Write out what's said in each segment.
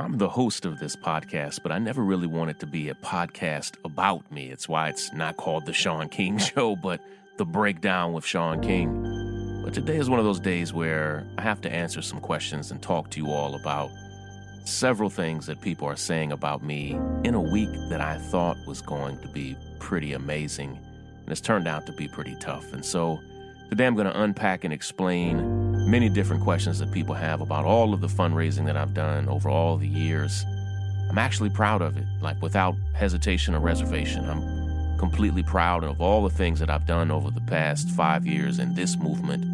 I'm the host of this podcast, but I never really want it to be a podcast about me. It's why it's not called The Shaun King Show, but The Breakdown with Shaun King. But today is one of those days where I have to answer some questions and talk to you all about several things that people are saying about me in a week that I thought was going to be pretty amazing. And it's turned out to be pretty tough. And so today I'm going to unpack and explain many different questions that people have about all of the fundraising that I've done over all the years. I'm actually proud of it, like without hesitation or reservation. I'm completely proud of all the things that I've done over the past five years in this movement.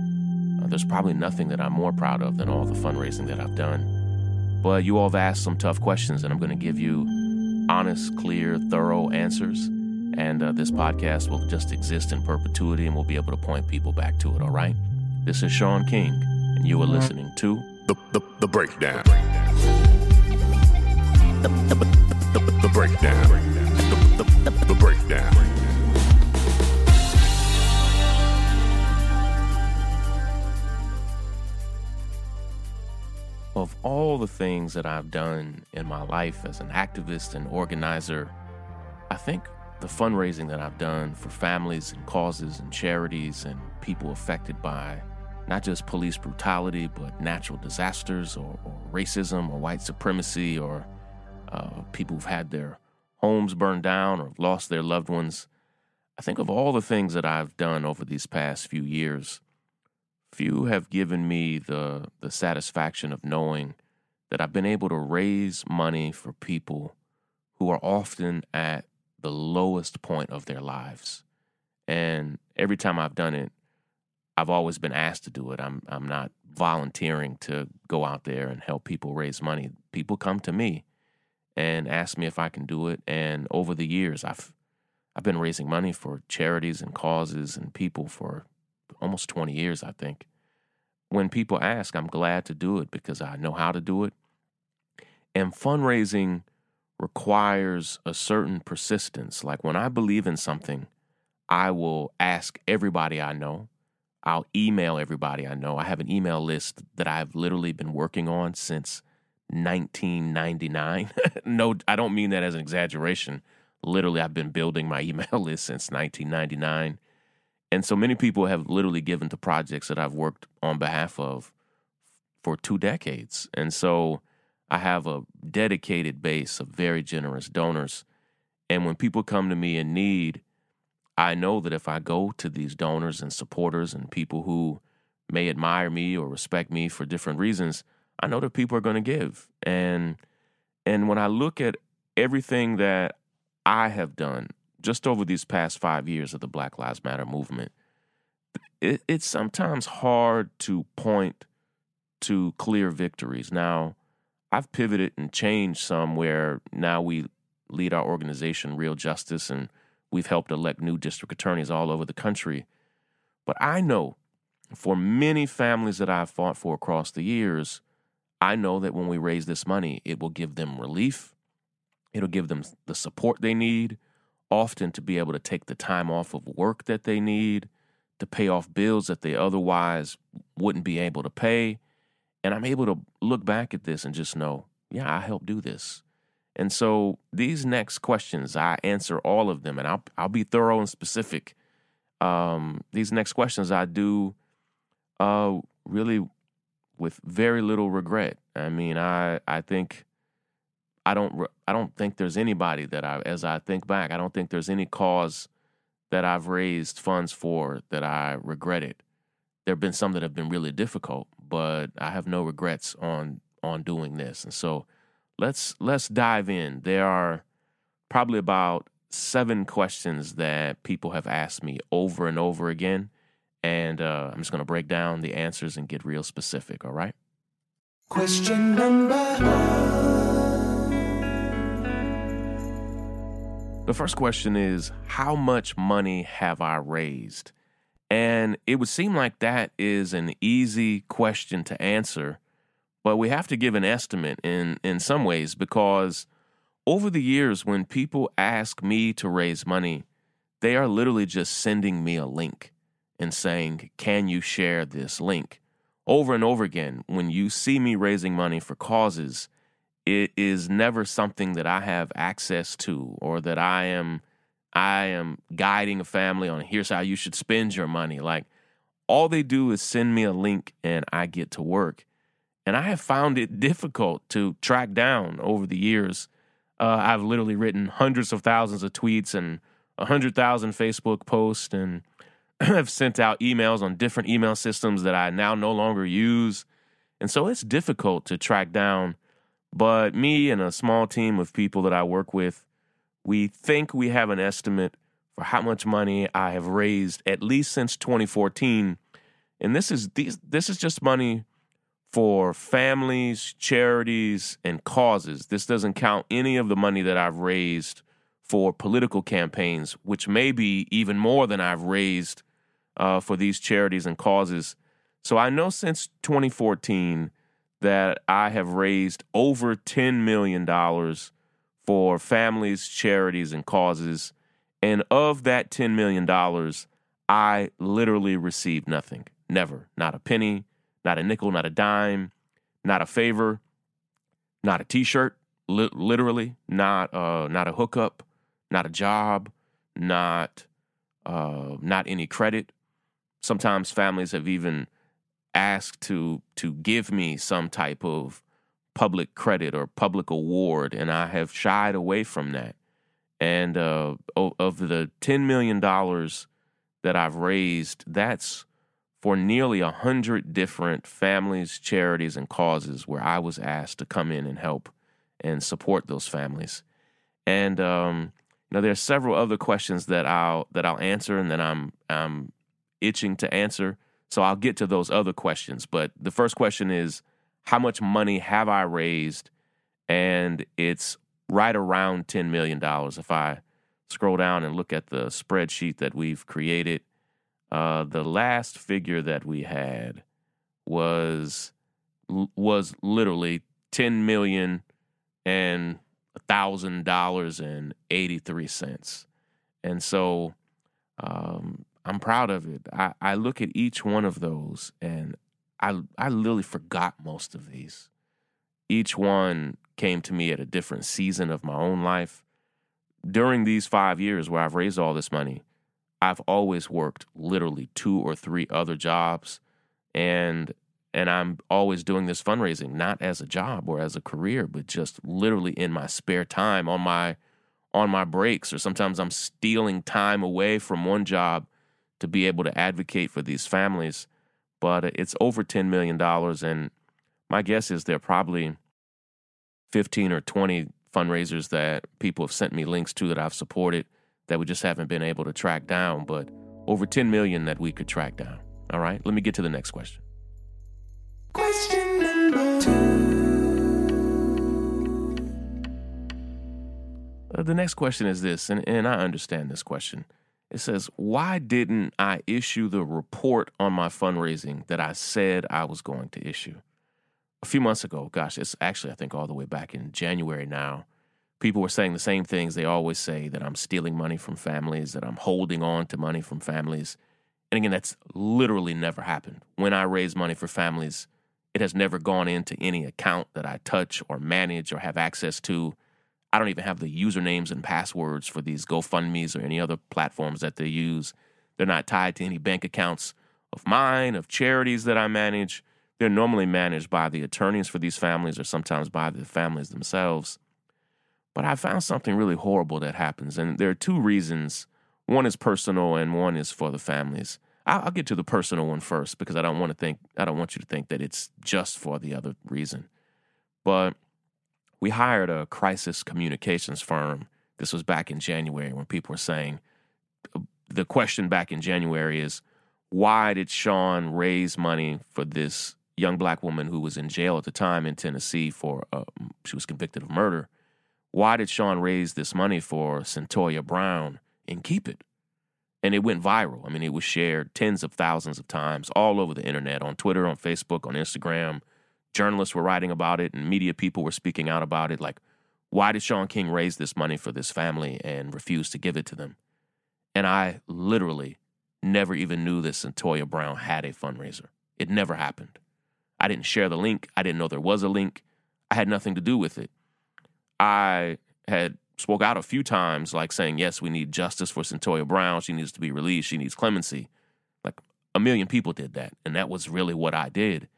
Uh, there's probably nothing that I'm more proud of than all the fundraising that I've done. But you all have asked some tough questions, and I'm going to give you honest, clear, thorough answers. And uh, this podcast will just exist in perpetuity, and we'll be able to point people back to it, all right? This is Shaun King, and you are listening to The, the, the Breakdown. The, the, the, the Breakdown. The, the, the, the Breakdown. Of all the things that I've done in my life as an activist and organizer, I think the fundraising that I've done for families and causes and charities and people affected by not just police brutality, but natural disasters or, or racism or white supremacy or uh, people who've had their homes burned down or lost their loved ones. I think of all the things that I've done over these past few years, few have given me the, the satisfaction of knowing that I've been able to raise money for people who are often at the lowest point of their lives. And every time I've done it, I've always been asked to do it. I'm I'm not volunteering to go out there and help people raise money. People come to me and ask me if I can do it. And over the years, I've I've been raising money for charities and causes and people for almost 20 years, I think. When people ask, I'm glad to do it because I know how to do it. And fundraising requires a certain persistence. Like when I believe in something, I will ask everybody I know I'll email everybody I know. I have an email list that I've literally been working on since 1999. no, I don't mean that as an exaggeration. Literally, I've been building my email list since 1999. And so many people have literally given to projects that I've worked on behalf of for two decades. And so I have a dedicated base of very generous donors. And when people come to me in need, I know that if I go to these donors and supporters and people who may admire me or respect me for different reasons, I know that people are going to give. And and when I look at everything that I have done just over these past five years of the Black Lives Matter movement, it, it's sometimes hard to point to clear victories. Now, I've pivoted and changed some where now we lead our organization, Real Justice, and We've helped elect new district attorneys all over the country. But I know for many families that I've fought for across the years, I know that when we raise this money, it will give them relief. It'll give them the support they need, often to be able to take the time off of work that they need, to pay off bills that they otherwise wouldn't be able to pay. And I'm able to look back at this and just know, yeah, I helped do this. And so these next questions, I answer all of them, and I'll I'll be thorough and specific. Um, these next questions I do uh, really with very little regret. I mean, I I think I don't I don't think there's anybody that I as I think back, I don't think there's any cause that I've raised funds for that I regretted. There have been some that have been really difficult, but I have no regrets on on doing this. And so let's let's dive in. There are probably about seven questions that people have asked me over and over again, And uh, I'm just going to break down the answers and get real specific, all right? Question number one. The first question is How much money have I raised? And it would seem like that is an easy question to answer, but we have to give an estimate in, in some ways because over the years, when people ask me to raise money, they are literally just sending me a link and saying, Can you share this link? Over and over again, when you see me raising money for causes, it is never something that I have access to or that I am I am guiding a family on here's how you should spend your money. Like all they do is send me a link and I get to work. And I have found it difficult to track down over the years. Uh, I've literally written hundreds of thousands of tweets and hundred thousand Facebook posts and have sent out emails on different email systems that I now no longer use. And so it's difficult to track down. But me and a small team of people that I work with, we think we have an estimate for how much money I have raised at least since 2014. And this is these this is just money for families, charities, and causes. This doesn't count any of the money that I've raised for political campaigns, which may be even more than I've raised uh, for these charities and causes. So I know since 2014 that I have raised over $10 million for families, charities, and causes. And of that $10 million, I literally received nothing. Never. Not a penny, not a nickel, not a dime, not a favor, not a t shirt, li- literally, not, uh, not a hookup, not a job, not, uh, not any credit. Sometimes families have even asked to to give me some type of public credit or public award, and I have shied away from that. And uh, of the ten million dollars that I've raised, that's for nearly a hundred different families, charities, and causes where I was asked to come in and help and support those families. And um, you know, there are several other questions that I'll that I'll answer, and that I'm I'm itching to answer. So I'll get to those other questions. But the first question is how much money have I raised? And it's right around $10 million. If I scroll down and look at the spreadsheet that we've created, uh, the last figure that we had was was literally ten million and thousand dollars and eighty three cents, and so um, I'm proud of it. I, I look at each one of those and I I literally forgot most of these. Each one came to me at a different season of my own life. During these five years where I've raised all this money, I've always worked literally two or three other jobs and and I'm always doing this fundraising not as a job or as a career, but just literally in my spare time on my on my breaks or sometimes I'm stealing time away from one job to be able to advocate for these families. But it's over $10 million. And my guess is there are probably 15 or 20 fundraisers that people have sent me links to that I've supported that we just haven't been able to track down, but over 10 million that we could track down. All right, let me get to the next question. Question number two. Uh, the next question is this, and, and I understand this question. It says, Why didn't I issue the report on my fundraising that I said I was going to issue? A few months ago, gosh, it's actually, I think, all the way back in January now, people were saying the same things they always say that I'm stealing money from families, that I'm holding on to money from families. And again, that's literally never happened. When I raise money for families, it has never gone into any account that I touch or manage or have access to. I don't even have the usernames and passwords for these GoFundMe's or any other platforms that they use. They're not tied to any bank accounts of mine, of charities that I manage. They're normally managed by the attorneys for these families or sometimes by the families themselves. But I found something really horrible that happens. And there are two reasons one is personal and one is for the families. I'll, get to the personal one first because I don't want to think, I don't want you to think that it's just for the other reason. But we hired a crisis communications firm. This was back in January when people were saying the question back in January is why did Shaun raise money for this young black woman who was in jail at the time in Tennessee for uh, she was convicted of murder? Why did Shaun raise this money for Cyntoia Brown and keep it? And it went viral. I mean, it was shared tens of thousands of times all over the internet, on Twitter, on Facebook, on Instagram. Journalists were writing about it, and media people were speaking out about it. Like, why did Shaun King raise this money for this family and refuse to give it to them? And I literally never even knew that Cyntoia Brown had a fundraiser. It never happened. I didn't share the link. I didn't know there was a link. I had nothing to do with it. I had spoke out a few times, like saying, yes, we need justice for Cyntoia Brown. She needs to be released. She needs clemency. Like a million people did that. And that was really what I did.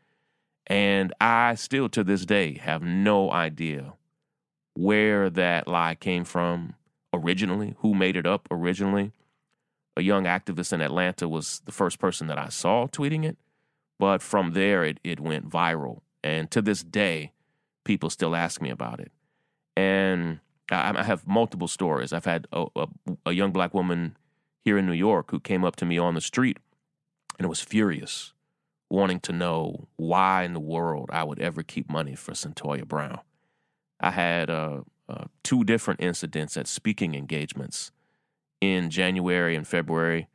And I still to this day have no idea where that lie came from originally, who made it up originally a young activist in Atlanta was the first person that I saw tweeting it. But from there, it, it went viral. And to this day, people still ask me about it. And I, I have multiple stories. I've had a, a, a young black woman here in New York who came up to me on the street and was furious, wanting to know why in the world I would ever keep money for Cyntoia Brown. I had uh, uh, two different incidents at speaking engagements in January and February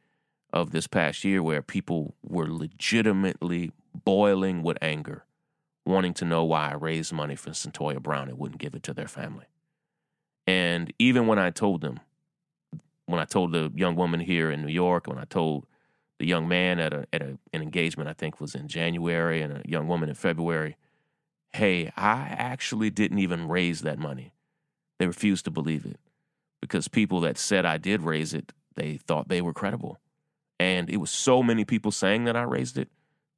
of this past year where people were legitimately boiling with anger, wanting to know why I raised money for Cyntoia Brown and wouldn't give it to their family. And even when I told them, when I told the young woman here in New York, when I told the young man at, a, at a, an engagement, I think was in January, and a young woman in February, hey, I actually didn't even raise that money. They refused to believe it because people that said I did raise it, they thought they were credible. And it was so many people saying that I raised it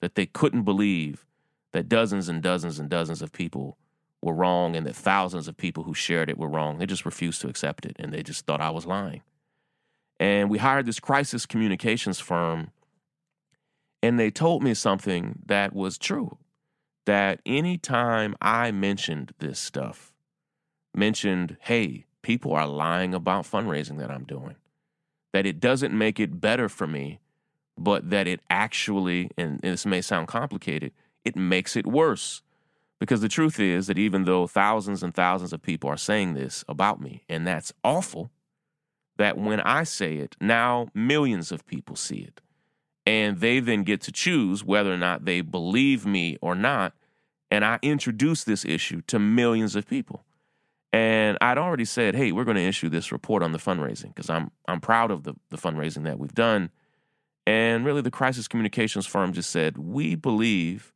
that they couldn't believe that dozens and dozens and dozens of people were wrong and that thousands of people who shared it were wrong. They just refused to accept it and they just thought I was lying. And we hired this crisis communications firm and they told me something that was true that anytime I mentioned this stuff, mentioned, hey, people are lying about fundraising that I'm doing. That it doesn't make it better for me, but that it actually, and this may sound complicated, it makes it worse. Because the truth is that even though thousands and thousands of people are saying this about me, and that's awful, that when I say it, now millions of people see it. And they then get to choose whether or not they believe me or not. And I introduce this issue to millions of people. And I'd already said, hey, we're going to issue this report on the fundraising because I'm I'm proud of the, the fundraising that we've done. And really the crisis communications firm just said, we believe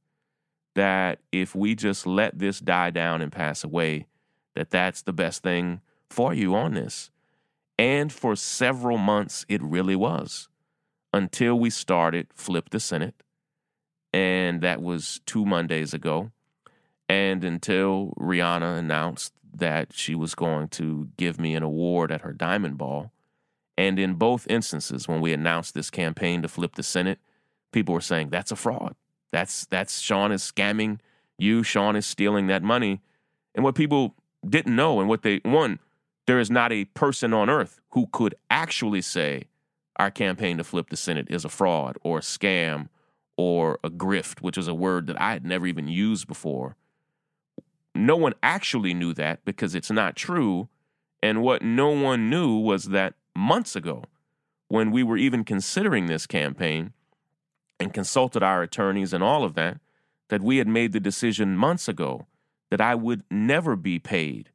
that if we just let this die down and pass away, that that's the best thing for you on this. And for several months, it really was until we started Flip the Senate. And that was two Mondays ago. And until Rihanna announced that she was going to give me an award at her Diamond Ball. And in both instances, when we announced this campaign to flip the Senate, people were saying that's a fraud. That's that's Shaun is scamming you. Shaun is stealing that money. And what people didn't know, and what they one, there is not a person on earth who could actually say our campaign to flip the Senate is a fraud or a scam or a grift, which is a word that I had never even used before no one actually knew that because it's not true. And what no one knew was that months ago, when we were even considering this campaign and consulted our attorneys and all of that, that we had made the decision months ago that I would never be paid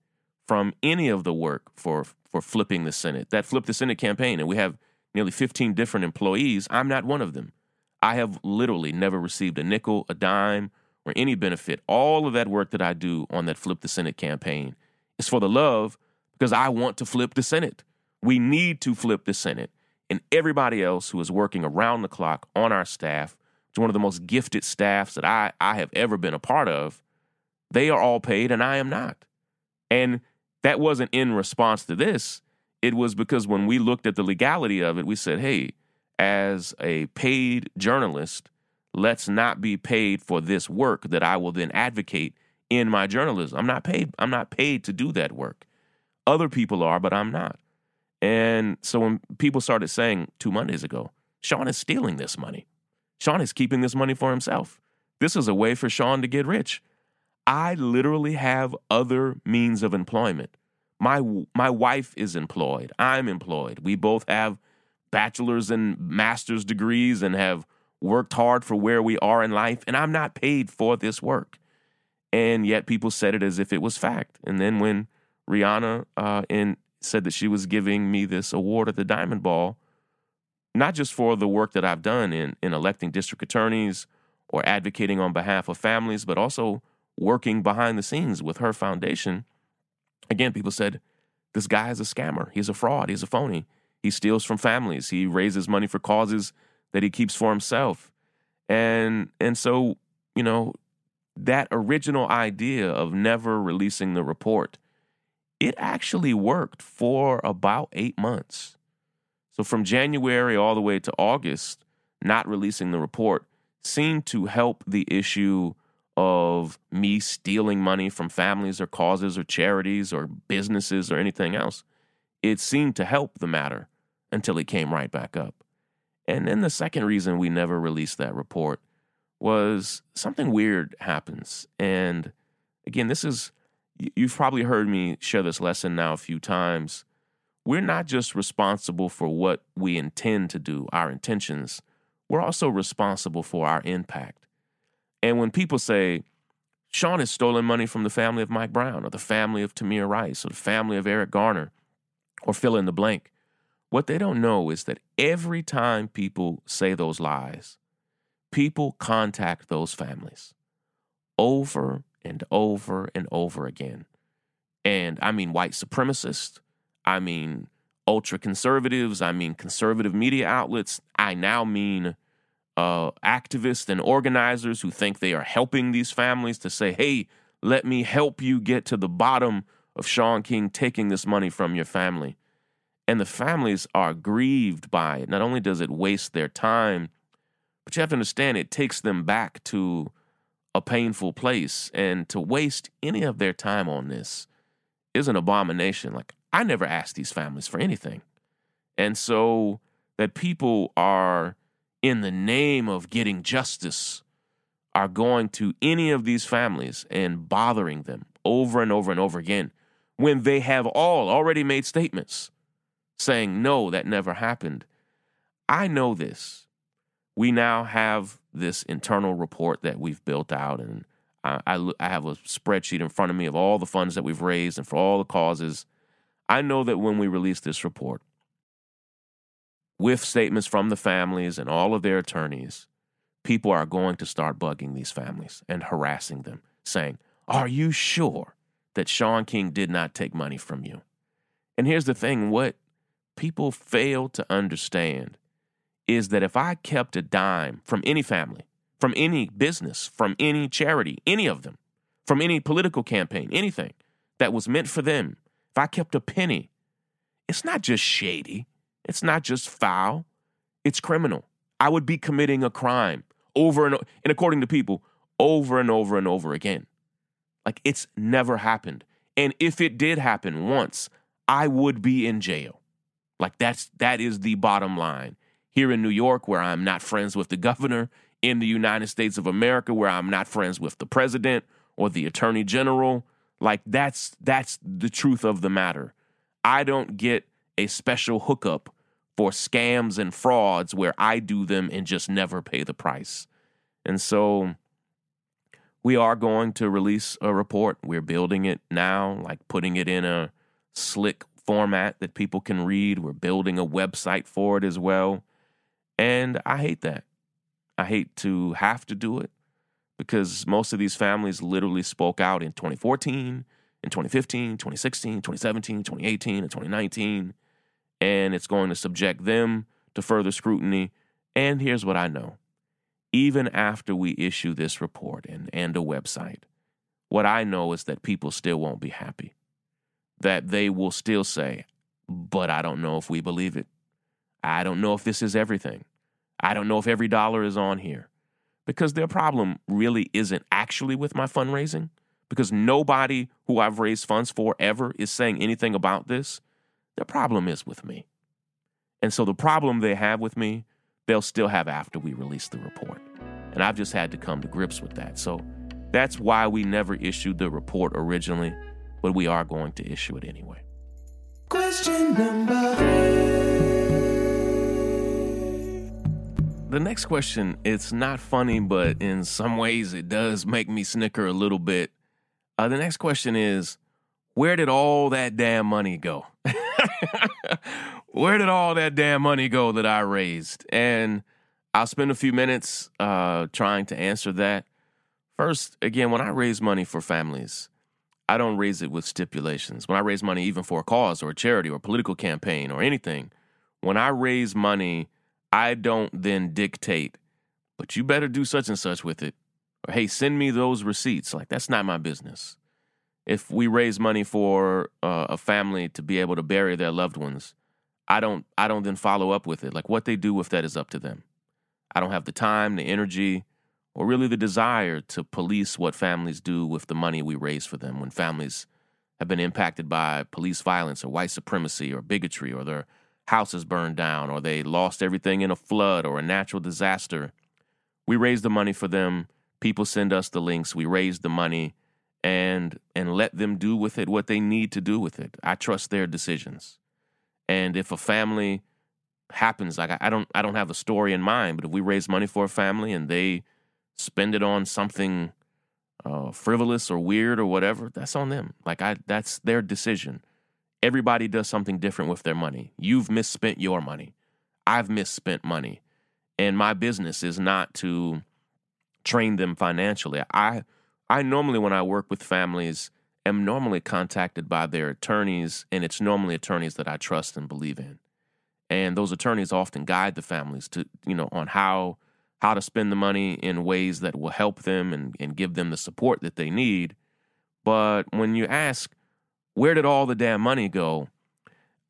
from any of the work for for flipping the Senate. That flip the Senate campaign, and we have nearly 15 different employees. I'm not one of them. I have literally never received a nickel, a dime, or any benefit. All of that work that I do on that Flip the Senate campaign is for the love because I want to flip the Senate. We need to flip the Senate. And everybody else who is working around the clock on our staff, it's one of the most gifted staffs that I, I have ever been a part of, they are all paid and I am not. And that wasn't in response to this. It was because when we looked at the legality of it, we said, hey, as a paid journalist, let's not be paid for this work that I will then advocate in my journalism. I'm not paid. I'm not paid to do that work. Other people are, but I'm not. And so when people started saying two Mondays ago, Shaun is stealing this money, Shaun is keeping this money for himself. This is a way for Shaun to get rich. I literally have other means of employment. My my wife is employed. I'm employed. We both have bachelor's and master's degrees and have worked hard for where we are in life and I'm not paid for this work. And yet people said it as if it was fact. And then when Rihanna uh, in said that she was giving me this award at the Diamond Ball, not just for the work that I've done in in electing district attorneys or advocating on behalf of families, but also working behind the scenes with her foundation. Again, people said, this guy is a scammer. He's a fraud. He's a phony. He steals from families. He raises money for causes that he keeps for himself. And and so, you know, that original idea of never releasing the report, it actually worked for about 8 months. So from January all the way to August, not releasing the report seemed to help the issue of me stealing money from families or causes or charities or businesses or anything else. It seemed to help the matter until it came right back up. And then the second reason we never released that report was something weird happens. And again, this is, you've probably heard me share this lesson now a few times. We're not just responsible for what we intend to do, our intentions, we're also responsible for our impact. And when people say, Shaun has stolen money from the family of Mike Brown or the family of Tamir Rice or the family of Eric Garner or fill in the blank, what they don't know is that every time people say those lies, people contact those families over and over and over again. And I mean white supremacists, I mean ultra conservatives, I mean conservative media outlets, I now mean uh, activists and organizers who think they are helping these families to say, hey, let me help you get to the bottom of Shaun King taking this money from your family. And the families are grieved by it. Not only does it waste their time, but you have to understand it takes them back to a painful place. And to waste any of their time on this is an abomination. Like, I never asked these families for anything. And so that people are in the name of getting justice are going to any of these families and bothering them over and over and over again when they have all already made statements saying, no, that never happened. I know this. We now have this internal report that we've built out, and I, I, have a spreadsheet in front of me of all the funds that we've raised and for all the causes. I know that when we release this report, with statements from the families and all of their attorneys, people are going to start bugging these families and harassing them, saying, Are you sure that Shaun King did not take money from you? And here's the thing what people fail to understand is that if I kept a dime from any family, from any business, from any charity, any of them, from any political campaign, anything that was meant for them, if I kept a penny, it's not just shady. It's not just foul, it's criminal. I would be committing a crime over and and according to people, over and over and over again. Like it's never happened. And if it did happen once, I would be in jail. Like that's that is the bottom line. Here in New York where I'm not friends with the governor, in the United States of America where I'm not friends with the president or the attorney general, like that's that's the truth of the matter. I don't get a special hookup for scams and frauds where I do them and just never pay the price. And so we are going to release a report. We're building it now, like putting it in a slick format that people can read. We're building a website for it as well. And I hate that. I hate to have to do it because most of these families literally spoke out in 2014, in 2015, 2016, 2017, 2018, and 2019 and it's going to subject them to further scrutiny. And here's what I know even after we issue this report and, and a website, what I know is that people still won't be happy. That they will still say, but I don't know if we believe it. I don't know if this is everything. I don't know if every dollar is on here. Because their problem really isn't actually with my fundraising, because nobody who I've raised funds for ever is saying anything about this. Their problem is with me. And so the problem they have with me they'll still have after we release the report. And I've just had to come to grips with that. So that's why we never issued the report originally, but we are going to issue it anyway. Question number three. The next question, it's not funny, but in some ways it does make me snicker a little bit. Uh, the next question is Where did all that damn money go? Where did all that damn money go that I raised? And I'll spend a few minutes uh, trying to answer that. First, again, when I raise money for families, I don't raise it with stipulations. When I raise money, even for a cause or a charity or a political campaign or anything, when I raise money, I don't then dictate, but you better do such and such with it. Or, hey, send me those receipts. Like, that's not my business. If we raise money for uh, a family to be able to bury their loved ones, I don't, I don't then follow up with it. Like, what they do with that is up to them. I don't have the time, the energy, or really the desire to police what families do with the money we raise for them when families have been impacted by police violence or white supremacy or bigotry or their houses burned down or they lost everything in a flood or a natural disaster. We raise the money for them. People send us the links. We raise the money and and let them do with it what they need to do with it. I trust their decisions. And if a family happens, like I, don't I don't have a story in mind, but if we raise money for a family and they spend it on something uh, frivolous or weird or whatever, that's on them. Like I, that's their decision. Everybody does something different with their money. You've misspent your money. I've misspent money, and my business is not to train them financially. I, I normally when I work with families am normally contacted by their attorneys, and it's normally attorneys that I trust and believe in. And those attorneys often guide the families to, you know, on how how to spend the money in ways that will help them and, and give them the support that they need. But when you ask, where did all the damn money go?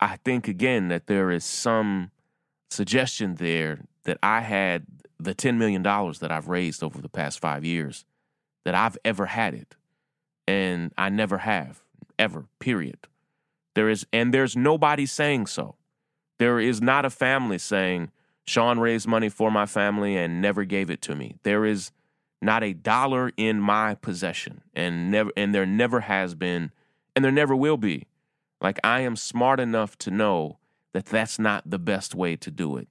I think again that there is some suggestion there that I had the $10 million that I've raised over the past five years, that I've ever had it. And I never have, ever, period. There is, and there's nobody saying so. There is not a family saying, Shaun raised money for my family and never gave it to me. There is not a dollar in my possession and never and there never has been and there never will be. Like I am smart enough to know that that's not the best way to do it.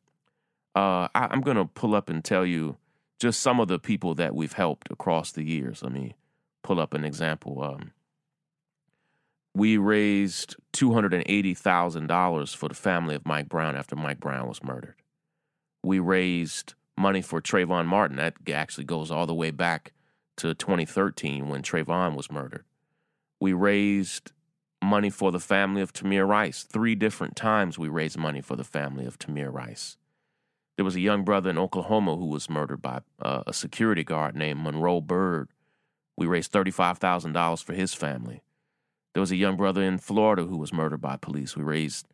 Uh, I, I'm gonna pull up and tell you just some of the people that we've helped across the years. Let me pull up an example. Um, we raised two hundred and eighty thousand dollars for the family of Mike Brown after Mike Brown was murdered we raised money for Trayvon Martin. That actually goes all the way back to 2013 when Trayvon was murdered. We raised money for the family of Tamir Rice. Three different times we raised money for the family of Tamir Rice. There was a young brother in Oklahoma who was murdered by uh, a security guard named Monroe Bird. We raised $35,000 for his family. There was a young brother in Florida who was murdered by police. We raised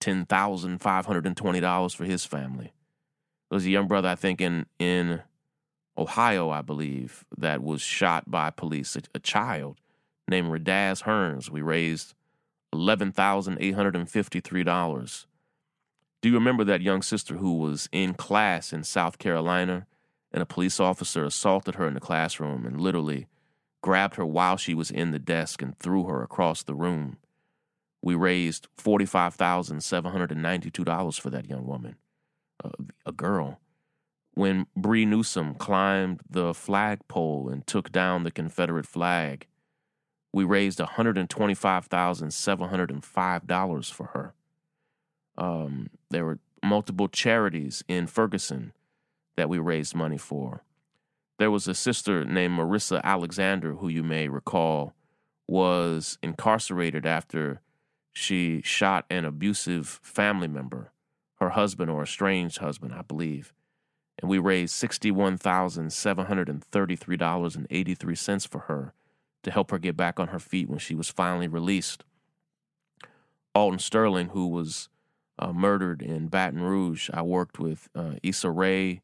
$10,520 for his family. There was a young brother, I think, in in Ohio, I believe, that was shot by police. A, a child named Radaz Hearns. We raised eleven thousand eight hundred and fifty three dollars. Do you remember that young sister who was in class in South Carolina and a police officer assaulted her in the classroom and literally grabbed her while she was in the desk and threw her across the room? We raised $45,792 for that young woman a girl. When Bree Newsom climbed the flagpole and took down the Confederate flag, we raised $125,705 for her. Um, there were multiple charities in Ferguson that we raised money for. There was a sister named Marissa Alexander, who you may recall was incarcerated after she shot an abusive family member her husband or estranged husband, I believe. And we raised $61,733.83 for her to help her get back on her feet when she was finally released. Alton Sterling, who was uh, murdered in Baton Rouge, I worked with uh, Issa Rae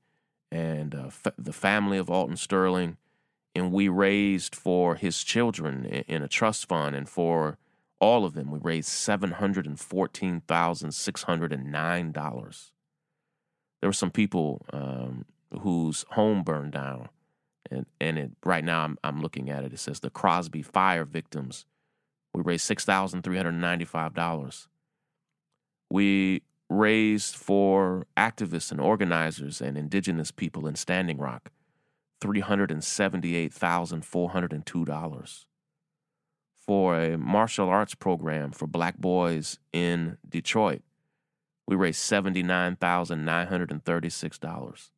and uh, the family of Alton Sterling, and we raised for his children in, in a trust fund and for all of them, we raised $714,609. there were some people um, whose home burned down, and and it right now I'm I'm looking at it. It says the Crosby fire victims. We raised six thousand three hundred ninety five dollars. We raised for activists and organizers and indigenous people in Standing Rock $378,402 for a martial arts program for black boys in Detroit. We raised $79,936.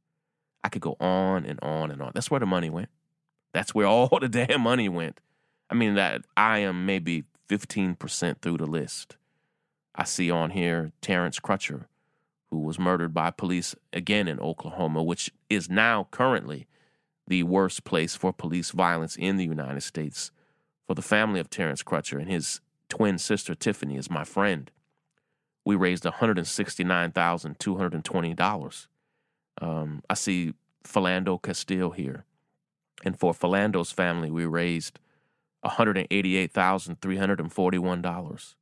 I could go on and on and on. That's where the money went. That's where all the damn money went. I mean that I am maybe 15% through the list. I see on here Terrence Crutcher, who was murdered by police again in Oklahoma, which is now currently the worst place for police violence in the United States. For the family of Terrence Crutcher and his twin sister Tiffany is my friend. We raised $169,220. Um, I see Philando Castile here. And for Philando's family, we raised $188,341.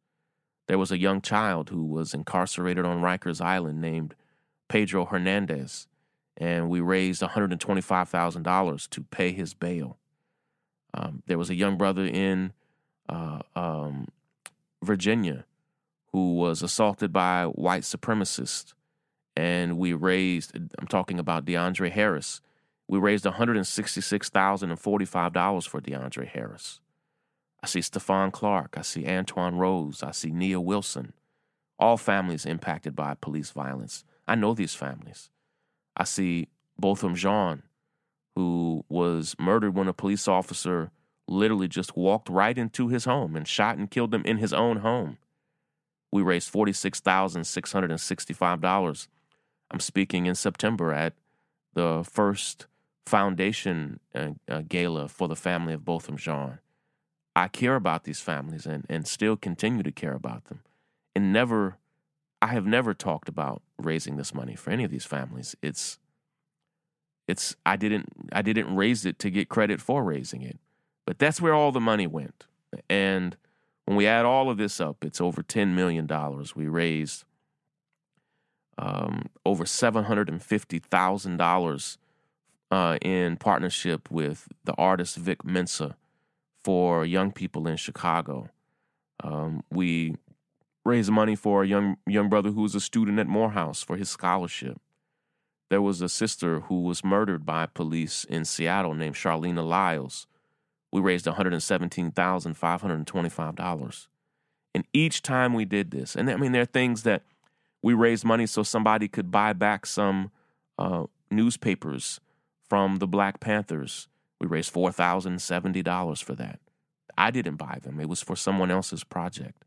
There was a young child who was incarcerated on Rikers Island named Pedro Hernandez, and we raised $125,000 to pay his bail. Um, there was a young brother in uh, um, Virginia who was assaulted by white supremacists, and we raised, I'm talking about DeAndre Harris, we raised $166,045 for DeAndre Harris. I see Stephon Clark. I see Antwon Rose. I see Nia Wilson. All families impacted by police violence. I know these families. I see Botham Jean, who was murdered when a police officer literally just walked right into his home and shot and killed him in his own home. We raised $46,665. I'm speaking in September at the first foundation uh, uh, gala for the family of Botham Jean. I care about these families and, and still continue to care about them. And never, I have never talked about raising this money for any of these families. It's, it's, I didn't, I didn't raise it to get credit for raising it, but that's where all the money went. And when we add all of this up, it's over $10 million. We raised um, over $750,000 uh, in partnership with the artist Vic Mensa for young people in Chicago. Um, we raised money for a young young brother who was a student at Morehouse for his scholarship. There was a sister who was murdered by police in Seattle named Charleena Lyles. We raised $117,525. And each time we did this, and I mean, there are things that we raised money so somebody could buy back some uh, newspapers from the Black Panthers we raised $4,070 for that. I didn't buy them, it was for someone else's project.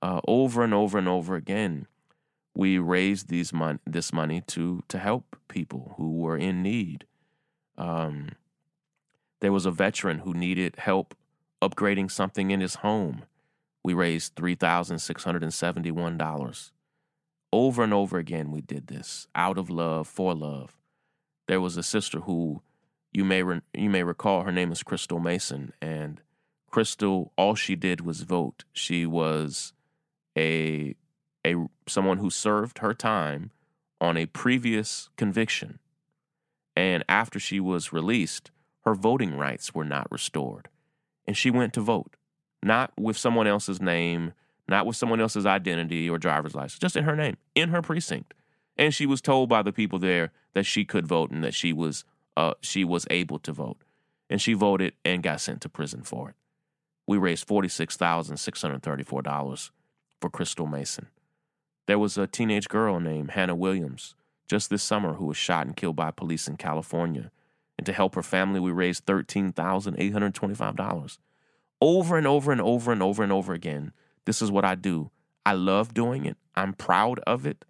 Uh, over and over and over again, we raised these mon- this money to, to help people who were in need. Um, there was a veteran who needed help upgrading something in his home. We raised $3,671. Over and over again, we did this out of love, for love. There was a sister who you may re- you may recall her name is Crystal Mason, and Crystal all she did was vote. She was a a someone who served her time on a previous conviction, and after she was released, her voting rights were not restored, and she went to vote, not with someone else's name, not with someone else's identity or driver's license, just in her name, in her precinct. And she was told by the people there that she could vote and that she was uh, she was able to vote. And she voted and got sent to prison for it. We raised $46,634 for Crystal Mason. There was a teenage girl named Hannah Williams just this summer who was shot and killed by police in California. And to help her family, we raised $13,825. Over and over and over and over and over again, this is what I do. I love doing it. I'm proud of it.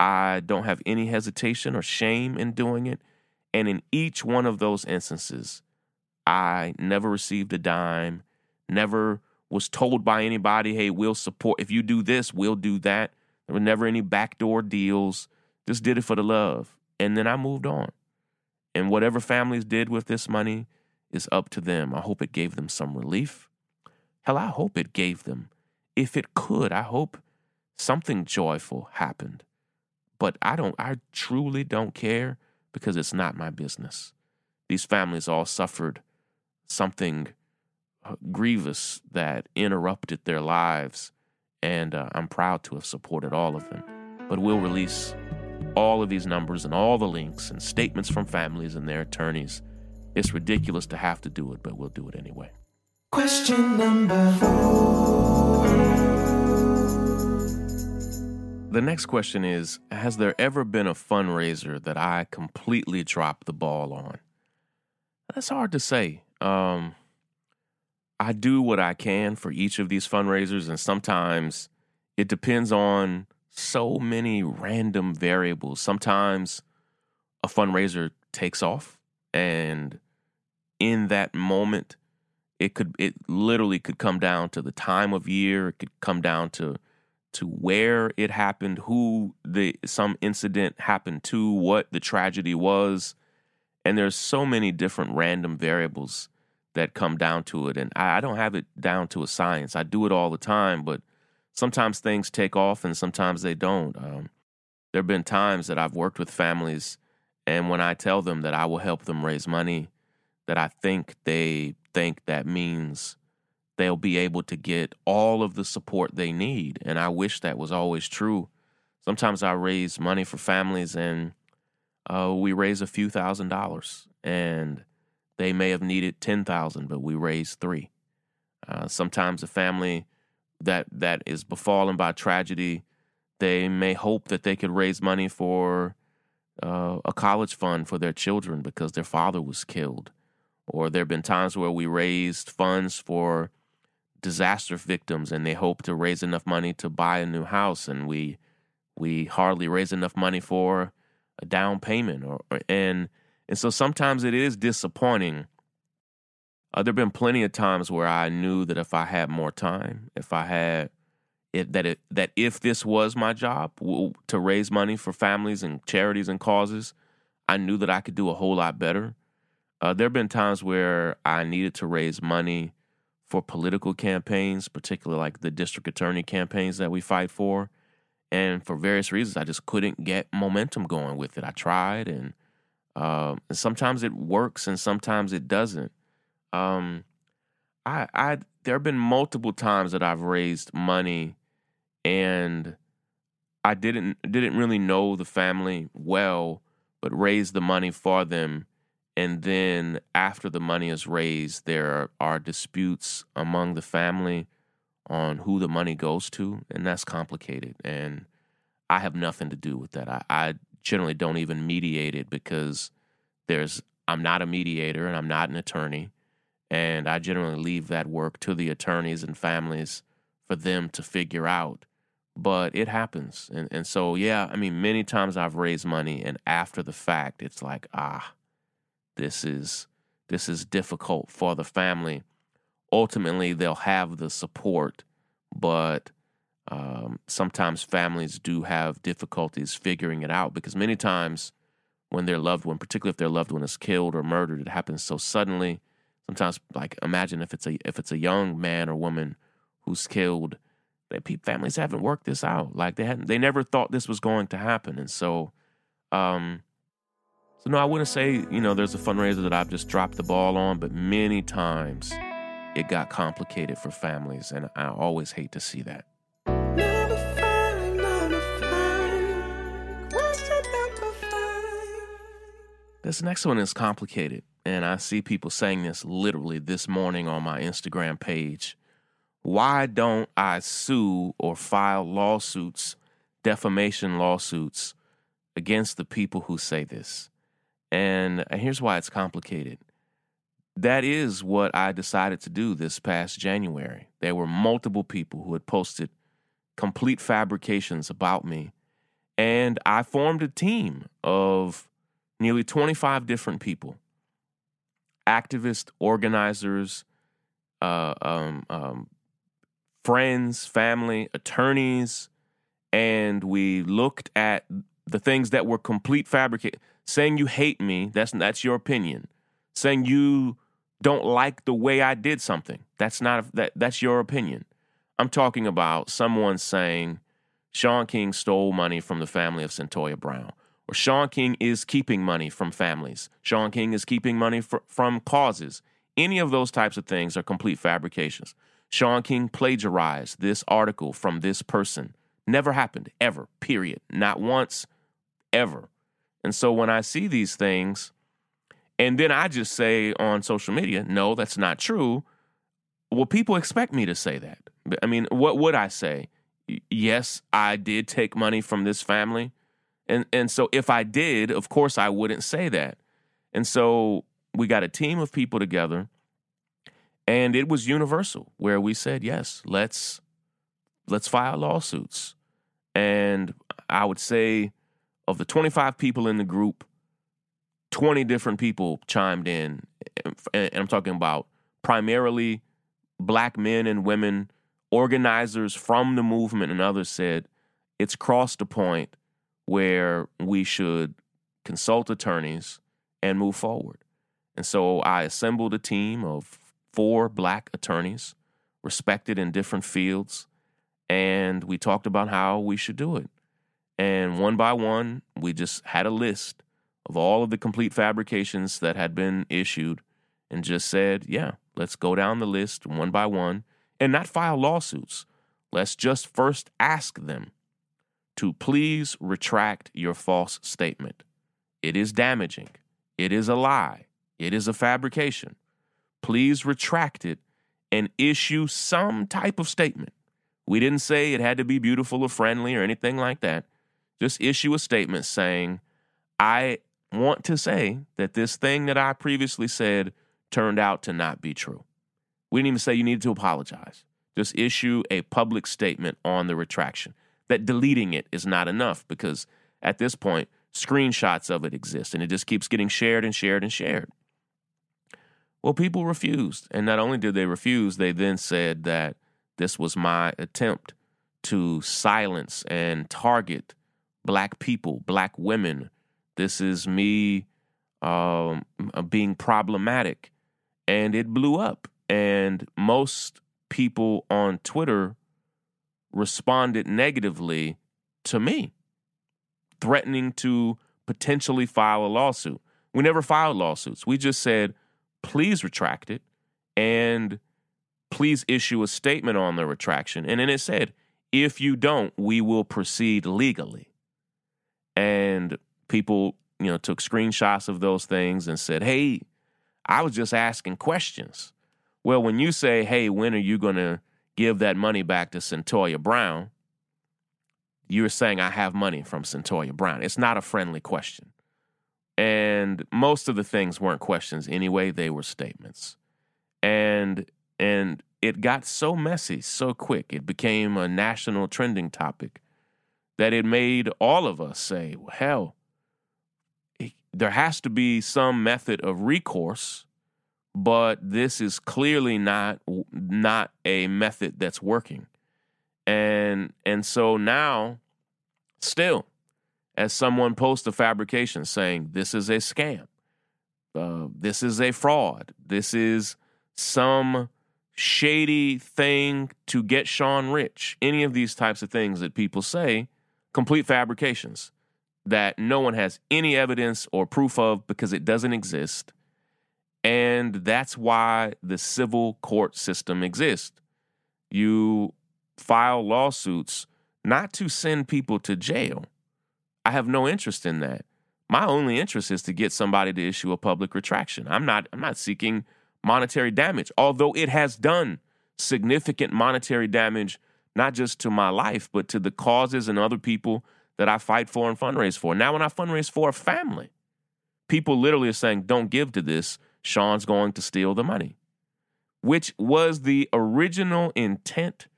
I don't have any hesitation or shame in doing it. And in each one of those instances, I never received a dime, never was told by anybody, hey, we'll support, if you do this, we'll do that. There were never any backdoor deals. Just did it for the love. And then I moved on. And whatever families did with this money is up to them. I hope it gave them some relief. Hell, I hope it gave them, if it could, I hope something joyful happened. but I don't, I truly don't care because it's not my business. These families all suffered something uh, grievous that interrupted their lives, and uh, I'm proud to have supported all of them. But we'll release all of these numbers and all the links and statements from families and their attorneys. It's ridiculous to have to do it, but we'll do it anyway. Question number four. The next question is Has there ever been a fundraiser that I completely dropped the ball on? That's hard to say. Um, I do what I can for each of these fundraisers, and sometimes it depends on so many random variables. Sometimes a fundraiser takes off, and in that moment, it could it literally could come down to the time of year. It could come down to to where it happened, who the some incident happened to, what the tragedy was, and there's so many different random variables that come down to it. And I, I don't have it down to a science. I do it all the time, but sometimes things take off and sometimes they don't. Um, there have been times that I've worked with families, and when I tell them that I will help them raise money, that I think they think that means they'll be able to get all of the support they need. And I wish that was always true. Sometimes I raise money for families and uh, we raise a few thousand dollars, and they may have needed ten thousand, but we raised three. Uh, sometimes a family that that is befallen by tragedy, they may hope that they could raise money for uh, a college fund for their children because their father was killed, or there have been times where we raised funds for disaster victims, and they hope to raise enough money to buy a new house, and we we hardly raise enough money for a down payment, or, or and and so sometimes it is disappointing uh, there have been plenty of times where I knew that if I had more time, if I had it, that it, that if this was my job to raise money for families and charities and causes, I knew that I could do a whole lot better. Uh, there have been times where I needed to raise money for political campaigns, particularly like the district attorney campaigns that we fight for. And for various reasons, I just couldn't get momentum going with it. I tried, and, uh, and sometimes it works and sometimes it doesn't. Um, I, I, there have been multiple times that I've raised money, and I didn't didn't really know the family well, but raised the money for them, and then after the money is raised, there are disputes among the family on who the money goes to, and that's complicated. And I have nothing to do with that. I, I generally don't even mediate it because there's I'm not a mediator and I'm not an attorney. And I generally leave that work to the attorneys and families for them to figure out. But it happens. And and so yeah, I mean many times I've raised money and after the fact it's like, ah, this is this is difficult for the family. Ultimately they'll have the support, but um, sometimes families do have difficulties figuring it out because many times when their loved one, particularly if their loved one is killed or murdered, it happens so suddenly. Sometimes like imagine if it's a if it's a young man or woman who's killed that families haven't worked this out. Like they hadn't they never thought this was going to happen. And so um so no i wouldn't say you know there's a fundraiser that i've just dropped the ball on but many times it got complicated for families and i always hate to see that Number five, number five. Question number five. This next one is complicated, and I see people saying this literally this morning on my Instagram page. Why don't I sue or file lawsuits, defamation lawsuits, against the people who say this? And here's why it's complicated. That is what I decided to do this past January. There were multiple people who had posted complete fabrications about me. And I formed a team of nearly 25 different people activists, organizers, uh, um, um, friends, family, attorneys, and we looked at the things that were complete fabricate. Saying you hate me, that's that's your opinion. Saying you don't like the way I did something, that's not that that's your opinion. I'm talking about someone saying Shaun King stole money from the family of Cyntoia Brown, or Shaun King is keeping money from families. Shaun King is keeping money fr- from causes. Any of those types of things are complete fabrications. Shaun King plagiarized this article from this person. Never happened, ever, period. Not once, ever. And so when I see these things, and then I just say on social media, no, that's not true. Well, people expect me to say that. I mean, what would I say? Yes, I did take money from this family. And and so if I did, of course I wouldn't say that. And so we got a team of people together and it was universal where we said, "Yes, let's let's file lawsuits." And I would say of the 25 people in the group, 20 different people chimed in. Eh, and I'm talking about primarily black men and women, organizers from the movement, and others said it's crossed a point where we should consult attorneys and move forward. And so I assembled a team of four black attorneys, respected in different fields, and we talked about how we should do it. And one by one, we just had a list of all of the complete fabrications that had been issued and just said, yeah, let's go down the list one by one and not file lawsuits. Let's just first ask them to please retract your false statement. It is damaging. It is a lie. It is a fabrication. Please retract it and issue some type of statement. We didn't say it had to be beautiful or friendly or anything like that. Just issue a statement saying, I want to say that this thing that I previously said turned out to not be true. We didn't even say you needed to apologize. Just issue a public statement on the retraction. That deleting it is not enough because at this point, screenshots of it exist and it just keeps getting shared and shared and shared. Well, people refused. And not only did they refuse, they then said that this was my attempt to silence and target black people, black women. This is me um, being problematic. And it blew up. And most people on Twitter responded negatively to me, threatening to potentially file a lawsuit. We never filed lawsuits. We just said, please retract it and please issue a statement on the retraction. And then it said, if you don't, we will proceed legally. And people, you know, took screenshots of those things and said, hey, I was just asking questions. Well, when you say, hey, when are you going to give that money back to Cyntoia Brown? You're saying I have money from Cyntoia Brown. It's not a friendly question. And most of the things weren't questions anyway, they were statements. And and it got so messy so quick. It became a national trending topic that it made all of us say, well, hell, there has to be some method of recourse, but this is clearly not not a method that's working. And and so now still as someone posts a fabrication saying this is a scam, uh, this is a fraud, this is some shady thing to get Shaun rich, any of these types of things that people say, complete fabrications that no one has any evidence or proof of because it doesn't exist. And that's why the civil court system exists. You file lawsuits not to send people to jail. I have no interest in that. My only interest is to get somebody to issue a public retraction. I'm not I'm not seeking monetary damage, although it has done significant monetary damage not just to my life, but to the causes and other people that I fight for and fundraise for. Now when I fundraise for a family, people literally are saying, "Don't give to this. Shaun's going to steal the money." Which was the original intent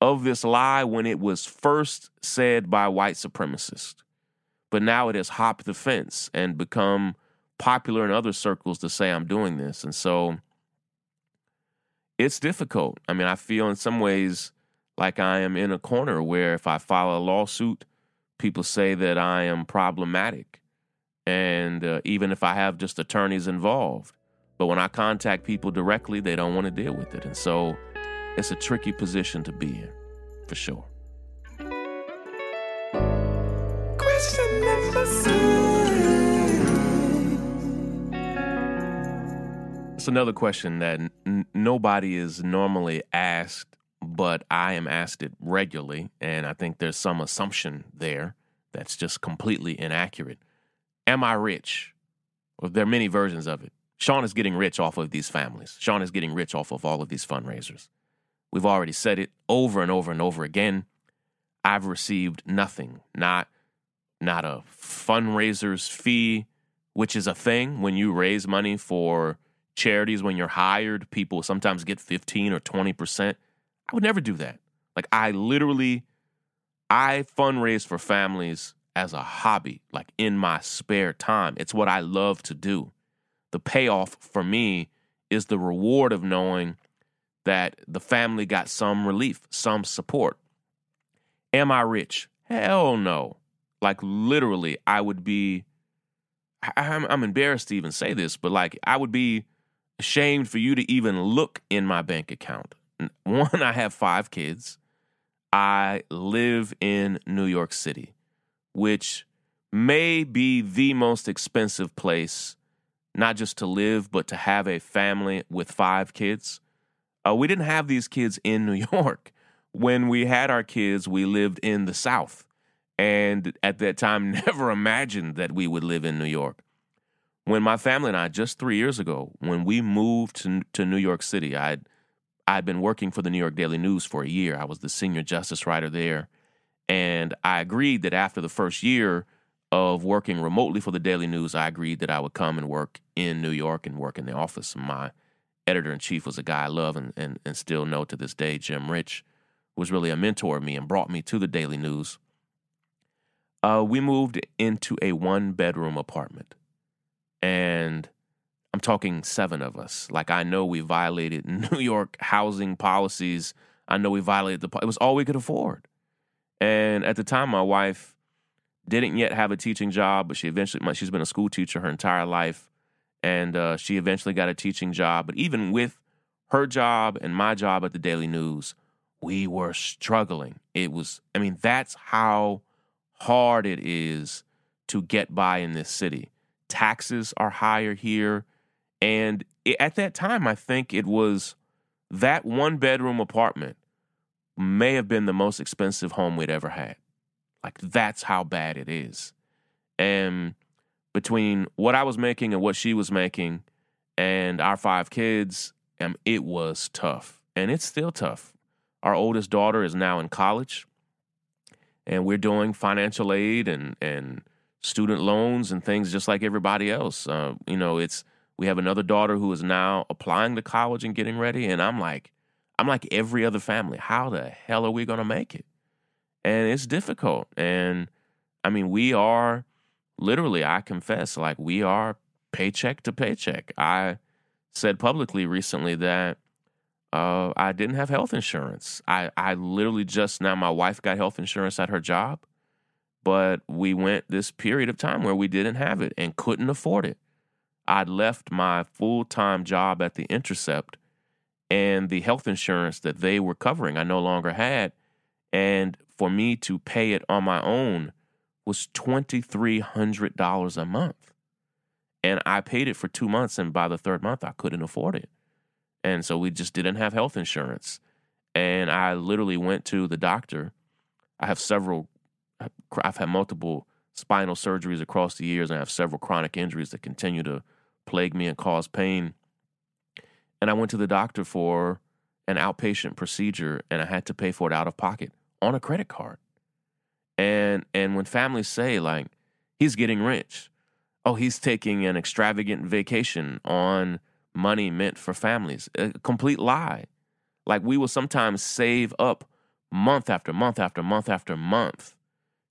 of this lie when it was first said by white supremacists but now it has hopped the fence and become popular in other circles to say I'm doing this. And so it's difficult. I mean, I feel in some ways like I am in a corner where if I file a lawsuit, people say that I am problematic. And uh, even if I have just attorneys involved, but when I contact people directly, they don't want to deal with it. And so it's a tricky position to be in, for sure. Question number seven. It's another question that n- nobody is normally asked but I am asked it regularly, and I think there's some assumption there that's just completely inaccurate. Am I rich? Well, there are many versions of it. Shaun is getting rich off of these families. Shaun is getting rich off of all of these fundraisers. We've already said it over and over and over again. I've received nothing, not not a fundraiser's fee, which is a thing when you raise money for charities when you're hired, people sometimes get 15 or 20%. I would never do that. Like I literally I fundraise for families as a hobby, like in my spare time. It's what I love to do. The payoff for me is the reward of knowing that the family got some relief, some support. Am I rich? Hell no. Like literally, I would be. I'm, I'm embarrassed to even say this, but like I would be ashamed for you to even look in my bank account. One, I have five kids. I live in New York City, which may be the most expensive place, not just to live, but to have a family with five kids. Uh, we didn't have these kids in New York. When we had our kids, we lived in the South. And at that time, never imagined that we would live in New York. When my family and I, just three years ago, when we moved to, to New York City, I'd I'd been working for the New York Daily News for a year. I was the senior justice writer there. And I agreed that after the first year of working remotely for the Daily News, I agreed that I would come and work in New York and work in the office. My editor in chief was a guy I love and, and, and still know to this day, Jim Rich, was really a mentor of me and brought me to the Daily News. Uh, we moved into a one bedroom apartment. And I'm talking seven of us. Like I know we violated New York housing policies. I know we violated the. It was all we could afford. And at the time, my wife didn't yet have a teaching job, but she eventually. She's been a school teacher her entire life, and uh, she eventually got a teaching job. But even with her job and my job at the Daily News, we were struggling. It was. I mean, that's how hard it is to get by in this city. Taxes are higher here and at that time, I think it was that one bedroom apartment may have been the most expensive home we'd ever had. Like, that's how bad it is. And between what I was making and what she was making and our five kids, um, it was tough. And it's still tough. Our oldest daughter is now in college, and we're doing financial aid and, and student loans and things just like everybody else. Uh, you know, it's we have another daughter who is now applying to college and getting ready. And I'm like, I'm like every other family. How the hell are we going to make it? And it's difficult. And I mean, we are literally, I confess, like we are paycheck to paycheck. I said publicly recently that uh, I didn't have health insurance. I, I literally just now, my wife got health insurance at her job, but we went this period of time where we didn't have it and couldn't afford it. I'd left my full time job at The Intercept and the health insurance that they were covering, I no longer had. And for me to pay it on my own was $2,300 a month. And I paid it for two months, and by the third month, I couldn't afford it. And so we just didn't have health insurance. And I literally went to the doctor. I have several, I've had multiple spinal surgeries across the years, and I have several chronic injuries that continue to plague me and cause pain. And I went to the doctor for an outpatient procedure and I had to pay for it out of pocket on a credit card. And and when families say like he's getting rich, oh he's taking an extravagant vacation on money meant for families, a complete lie. Like we will sometimes save up month after month after month after month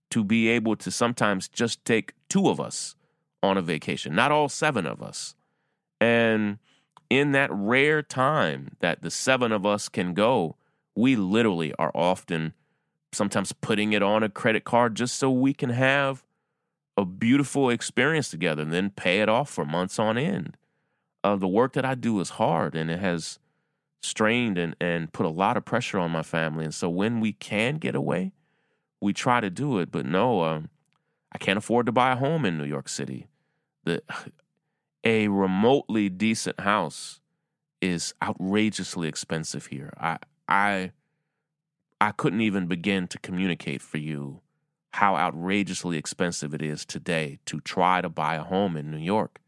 to be able to sometimes just take two of us on a vacation, not all seven of us. And in that rare time that the seven of us can go, we literally are often sometimes putting it on a credit card just so we can have a beautiful experience together and then pay it off for months on end. Uh, the work that I do is hard and it has strained and, and put a lot of pressure on my family. And so when we can get away, we try to do it. But no, um, I can't afford to buy a home in New York City the a remotely decent house is outrageously expensive here. I I I couldn't even begin to communicate for you how outrageously expensive it is today to try to buy a home in New York.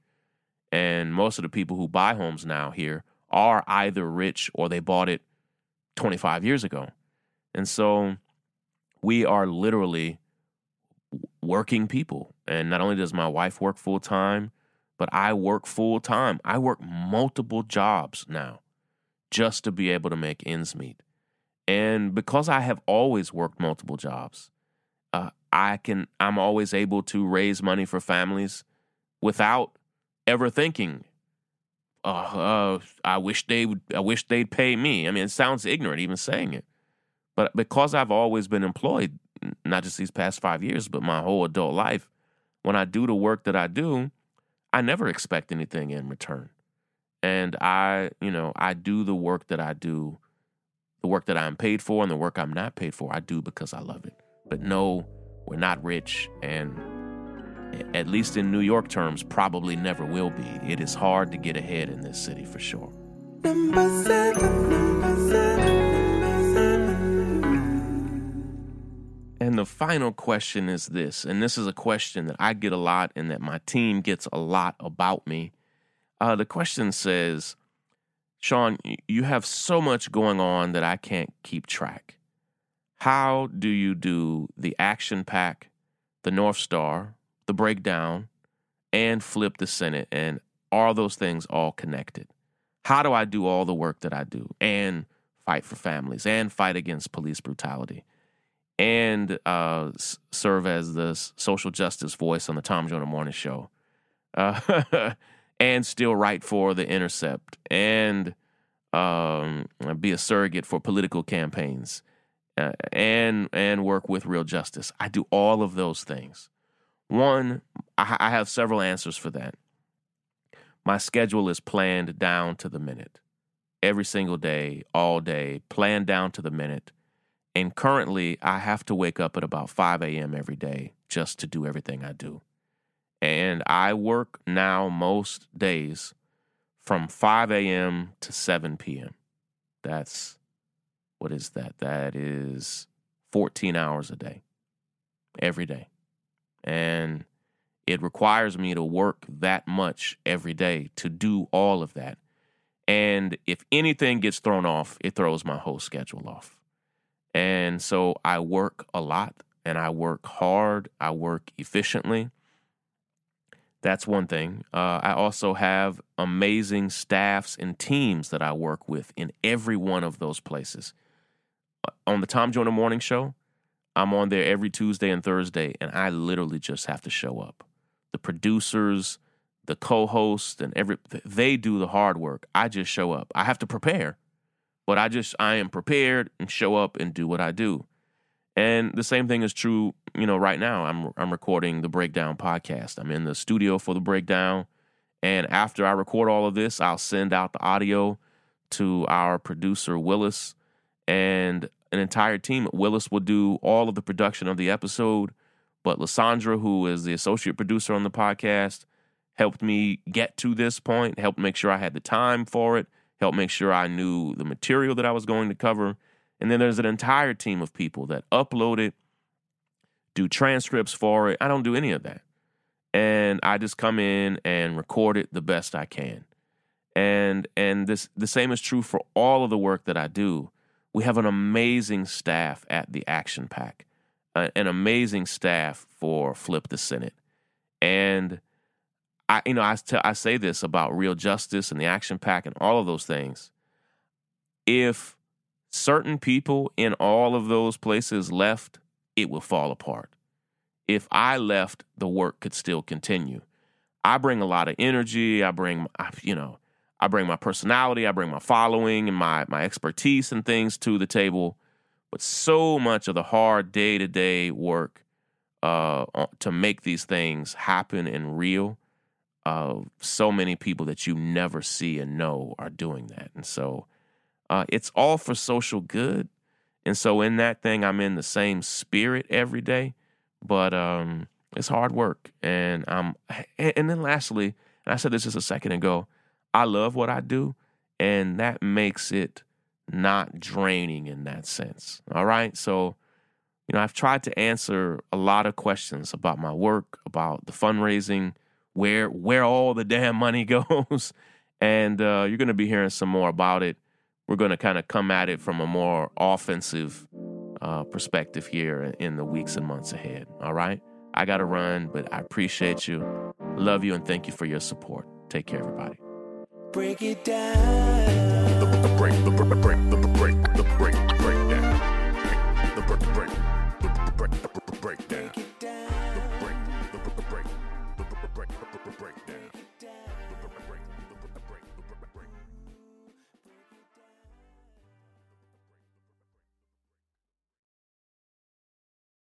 And most of the people who buy homes now here are either rich or they bought it 25 years ago. And so we are literally working people. And not only does my wife work full time, but I work full time. I work multiple jobs now just to be able to make ends meet. And because I have always worked multiple jobs, uh, I can I'm always able to raise money for families without ever thinking, uh, uh, I wish they would, I wish they'd pay me. I mean, it sounds ignorant even saying it, but because I've always been employed, not just these past five years, but my whole adult life, when I do the work that I do, I never expect anything in return. And I, you know, I do the work that I do, the work that I'm paid for and the work I'm not paid for, I do because I love it. But no, we're not rich and at least in New York terms, probably never will be. It is hard to get ahead in this city for sure. Number seven, number seven, number seven. Final question is this, and this is a question that I get a lot and that my team gets a lot about me. Uh, the question says, Shaun, you have so much going on that I can't keep track. How do you do the Action PAC, the North Star, the breakdown, and flip the Senate? And are those things all connected? How do I do all the work that I do and fight for families and fight against police brutality? And uh, serve as the social justice voice on the Tom Joyner Morning Show, uh, and still write for the Intercept and um, be a surrogate for political campaigns, uh, and and work with Real Justice. I do all of those things. One, I, I have several answers for that. My schedule is planned down to the minute, every single day, all day, planned down to the minute. And currently, I have to wake up at about 5 a.m. every day just to do everything I do. And I work now most days from 5 a.m. to 7 p.m. That's, what is that? That is 14 hours a day, every day. And it requires me to work that much every day to do all of that. And if anything gets thrown off, it throws my whole schedule off. And so I work a lot and I work hard. I work efficiently. That's one thing. Uh, I also have amazing staffs and teams that I work with in every one of those places. Uh, On the Tom Joyner Morning Show, I'm on there every Tuesday and Thursday, and I literally just have to show up. The producers, the co-hosts, and every they do the hard work. I just show up. I have to prepare, but I just I am prepared and show up and do what I do. And the same thing is true, you know, right now. I'm I'm recording the Breakdown podcast. I'm in the studio for the Breakdown, and after I record all of this, I'll send out the audio to our producer Willis and an entire team. Willis will do all of the production of the episode, but Lysandra, who is the associate producer on the podcast, helped me get to this point, helped make sure I had the time for it, helped make sure I knew the material that I was going to cover. And then there's an entire team of people that upload it, do transcripts for it. I don't do any of that. And I just come in and record it the best I can. And and this the same is true for all of the work that I do. We have an amazing staff at the Action PAC, an amazing staff for Flip the Senate. And I, you know, I, t- I say this about real justice and the Action PAC and all of those things. If certain people in all of those places left, it will fall apart. If I left, the work could still continue. I bring a lot of energy. I bring, you know, I bring my personality. I bring my following and my my expertise and things to the table. But so much of the hard day to day work uh, to make these things happen and real uh, so many people that you never see and know are doing that. And so uh, it's all for social good. And so in that thing, I'm in the same spirit every day, but um, it's hard work. And and and then lastly, and I said this just a second ago, I love what I do, and that makes it not draining in that sense. All right. So, you know, I've tried to answer a lot of questions about my work, about the fundraising, where where all the damn money goes, and uh, you're going to be hearing some more about it. We're going to kind of come at it from a more offensive uh, perspective here in the weeks and months ahead. All right. I got to run, but I appreciate you. Love you and thank you for your support. Take care, everybody. Break it down. The, the break, the break, the break, the break, the break, the breakdown. The break, the break, the break, the break, the breakdown.